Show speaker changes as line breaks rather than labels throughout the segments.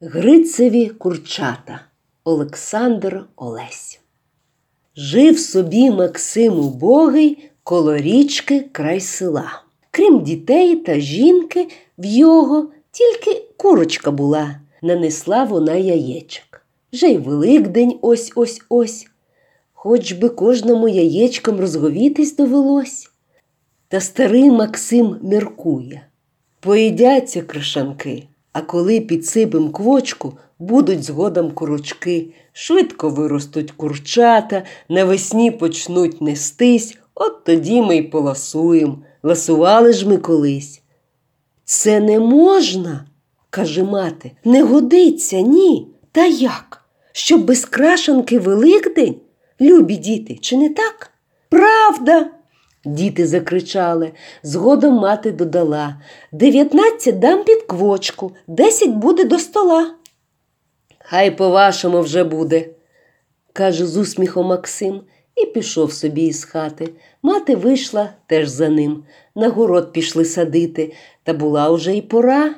Грицеві курчата Олександр Олесь. Жив собі Максим убогий коло річки край села. Крім дітей та жінки, в його тільки курочка була, нанесла вона яєчок. Вже й Великдень ось ось ось. Хоч би кожному яєчком розговітись довелось. Та старий Максим міркує. Поїдяться крашанки. А коли підсипем квочку, будуть згодом курочки, швидко виростуть курчата, навесні почнуть нестись, от тоді ми й поласуємо. Ласували ж ми колись. Це не можна, каже мати, не годиться, ні. Та як? Щоб без крашанки Великдень? Любі діти, чи не так? Правда. Діти закричали. Згодом мати додала дев'ятнадцять дам під квочку, десять буде до стола. Хай по-вашому вже буде, каже з усміхом Максим і пішов собі із хати. Мати вийшла теж за ним. На город пішли садити, та була уже й пора.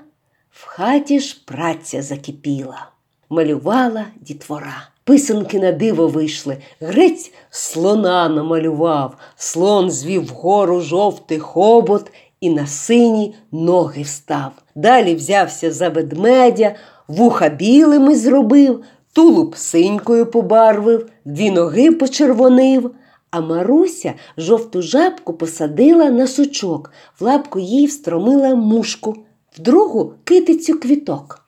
В хаті ж праця закипіла, малювала дітвора. Писанки на диво вийшли. Грець слона намалював, слон звів вгору жовтий хобот і на сині ноги встав. Далі взявся за ведмедя, вуха білими зробив, тулуб синькою побарвив, дві ноги почервонив. А Маруся жовту жабку посадила на сучок, в лапку їй встромила мушку, в другу китицю квіток.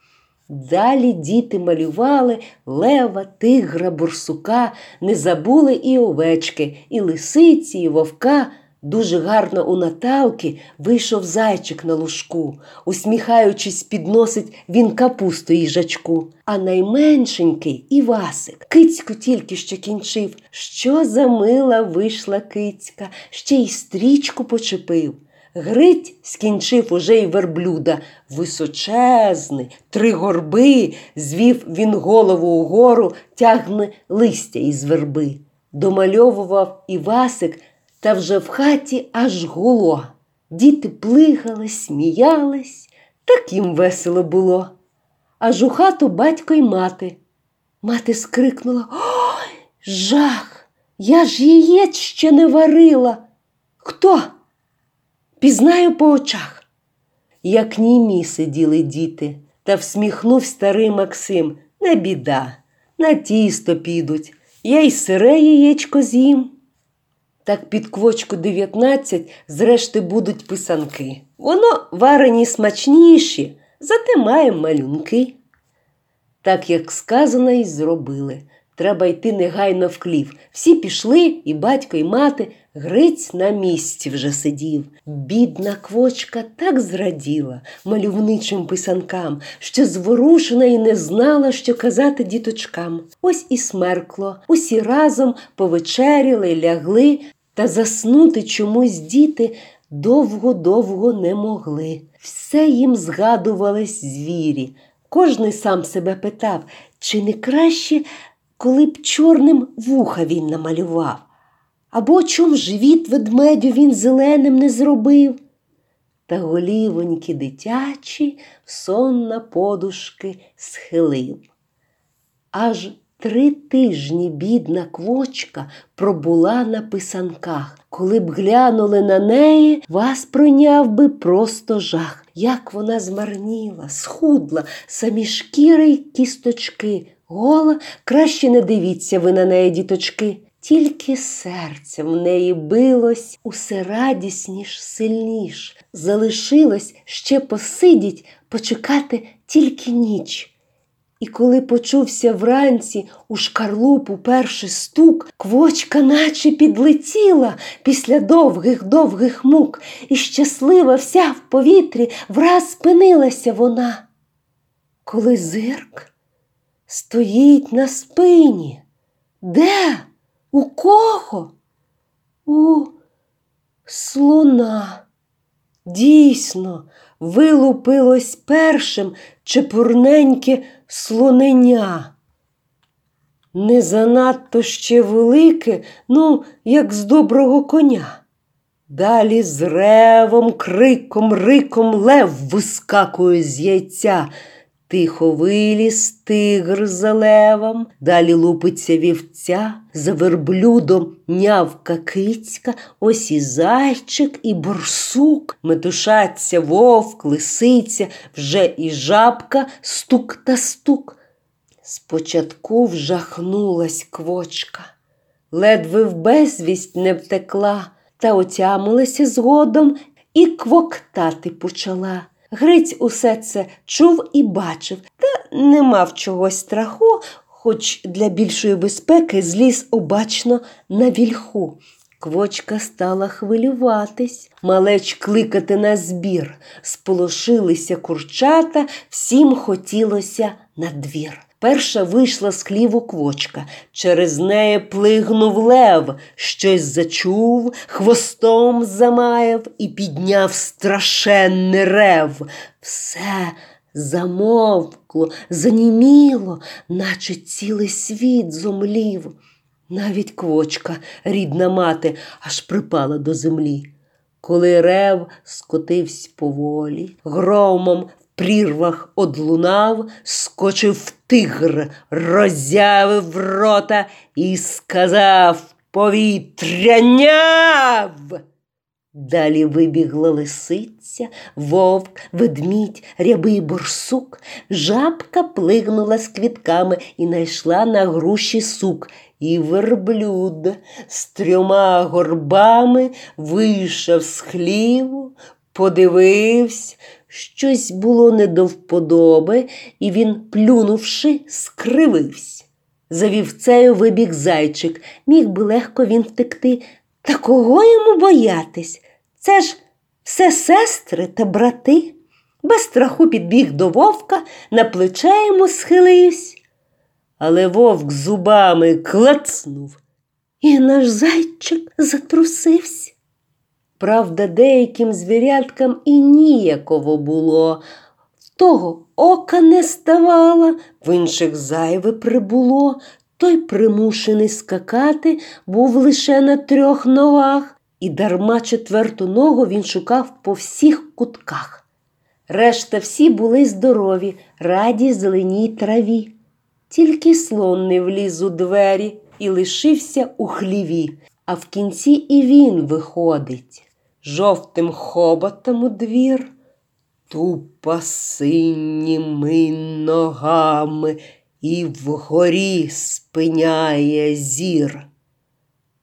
Далі діти малювали лева, тигра, бурсука, не забули і овечки, і лисиці, і вовка. Дуже гарно у Наталки вийшов зайчик на лужку, усміхаючись, підносить він капусту їжачку. А найменшенький Івасик кицьку тільки що кінчив. Що за мила вийшла кицька, ще й стрічку почепив. Грить скінчив уже й верблюда, височезний, три горби, звів він голову угору, тягне листя із верби. Домальовував Івасик, та вже в хаті аж гуло. Діти плигали, сміялись, так їм весело було. Аж у хату батько й мати. Мати скрикнула Ой, жах! Я ж яєць ще не варила. Хто? Пізнаю по очах. Як німі сиділи діти, та всміхнув старий Максим не біда, на тісто підуть, я й сире яєчко з'їм. Так під квочку дев'ятнадцять зрешти будуть писанки. Воно варені смачніші, зате має малюнки. Так як сказано, й зробили. Треба йти негайно в клів. Всі пішли, і батько, і мати. Гриць на місці вже сидів. Бідна квочка так зраділа мальовничим писанкам, що зворушена і не знала, що казати діточкам. Ось і смеркло, усі разом повечеряли, лягли, та заснути чомусь діти довго-довго не могли. Все їм згадувались звірі. Кожний сам себе питав, чи не краще, коли б чорним вуха він намалював, або чом живіт ведмедю він зеленим не зробив. Та голівоньки дитячі сон на подушки схилив. Аж три тижні бідна квочка пробула на писанках. Коли б глянули на неї, вас пройняв би просто жах. Як вона змарніла, схудла, самі шкіри й кісточки. Гола, краще не дивіться ви на неї, діточки. Тільки серце в неї билось усе радісніш, сильніш. Залишилось ще посидіть, почекати тільки ніч. І коли почувся вранці у шкарлупу перший стук, квочка наче підлетіла після довгих довгих мук, і щаслива вся в повітрі враз спинилася вона. Коли зирк стоїть на спині. Де? У кого? У слона. Дійсно, вилупилось першим чепурненьке слоненя. Не занадто ще велике, ну, як з доброго коня. Далі з ревом, криком, риком лев вискакує з яйця. Тихо виліз тигр за левом, далі лупиться вівця, за верблюдом нявка кицька, ось і зайчик, і борсук, метушаться вовк, лисиця, вже і жабка, стук та стук. Спочатку вжахнулась квочка, ледве в безвість не втекла, та отямилася згодом і квоктати почала. Гриць усе це чув і бачив, та не мав чогось страху, хоч для більшої безпеки зліз обачно на вільху. Квочка стала хвилюватись, малеч кликати на збір. Сполошилися курчата, всім хотілося на двір. Перша вийшла з хліву квочка, через неї плигнув лев, щось зачув, хвостом замаяв і підняв страшенний рев. Все замовкло, заніміло, наче цілий світ зомлів. Навіть квочка, рідна мати, аж припала до землі. Коли рев скотився поволі, громом прірвах одлунав, скочив тигр, роззявив рота і сказав повітряняв. Далі вибігла лисиця, вовк, ведмідь, рябий борсук. Жабка плигнула з квітками і найшла на груші сук. І верблюд з трьома горбами вийшов з хліву, подивився, щось було не до вподоби, і він, плюнувши, скривився. За вівцею вибіг зайчик, міг би легко він втекти. Та кого йому боятись? Це ж все сестри та брати. Без страху підбіг до вовка, на плече йому схилився. Але вовк зубами клацнув, і наш зайчик затрусився. Правда, деяким звіряткам і ніяково було. В того ока не ставало, в інших зайве прибуло. Той примушений скакати був лише на трьох ногах, і дарма четверту ногу він шукав по всіх кутках. Решта всі були здорові, раді зеленій траві. Тільки слон не вліз у двері і лишився у хліві, а в кінці і він виходить жовтим хоботом у двір, тупа синіми ногами і вгорі спиняє зір.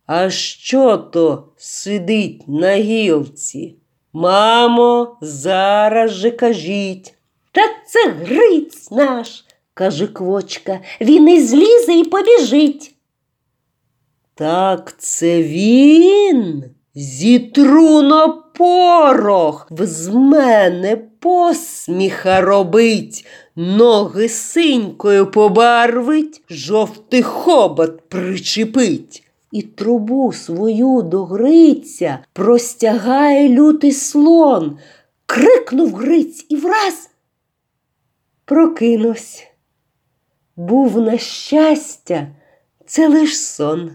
А що то сидить на гілці? Мамо, зараз же кажіть. Та це гриць наш, каже квочка, він і злізе і побіжить. Так це він. Зітру на порох, з мене посміха робить, ноги синькою побарвить, жовтий хобот причепить. І трубу свою до Гриця простягає лютий слон. Крикнув Гриць і враз прокинувся. Був на щастя, це лиш сон.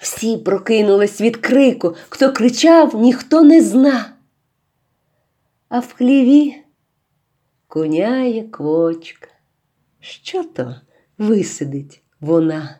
Всі прокинулись від крику, хто кричав, ніхто не зна. А в хліві куняє квочка. Що то висидить вона?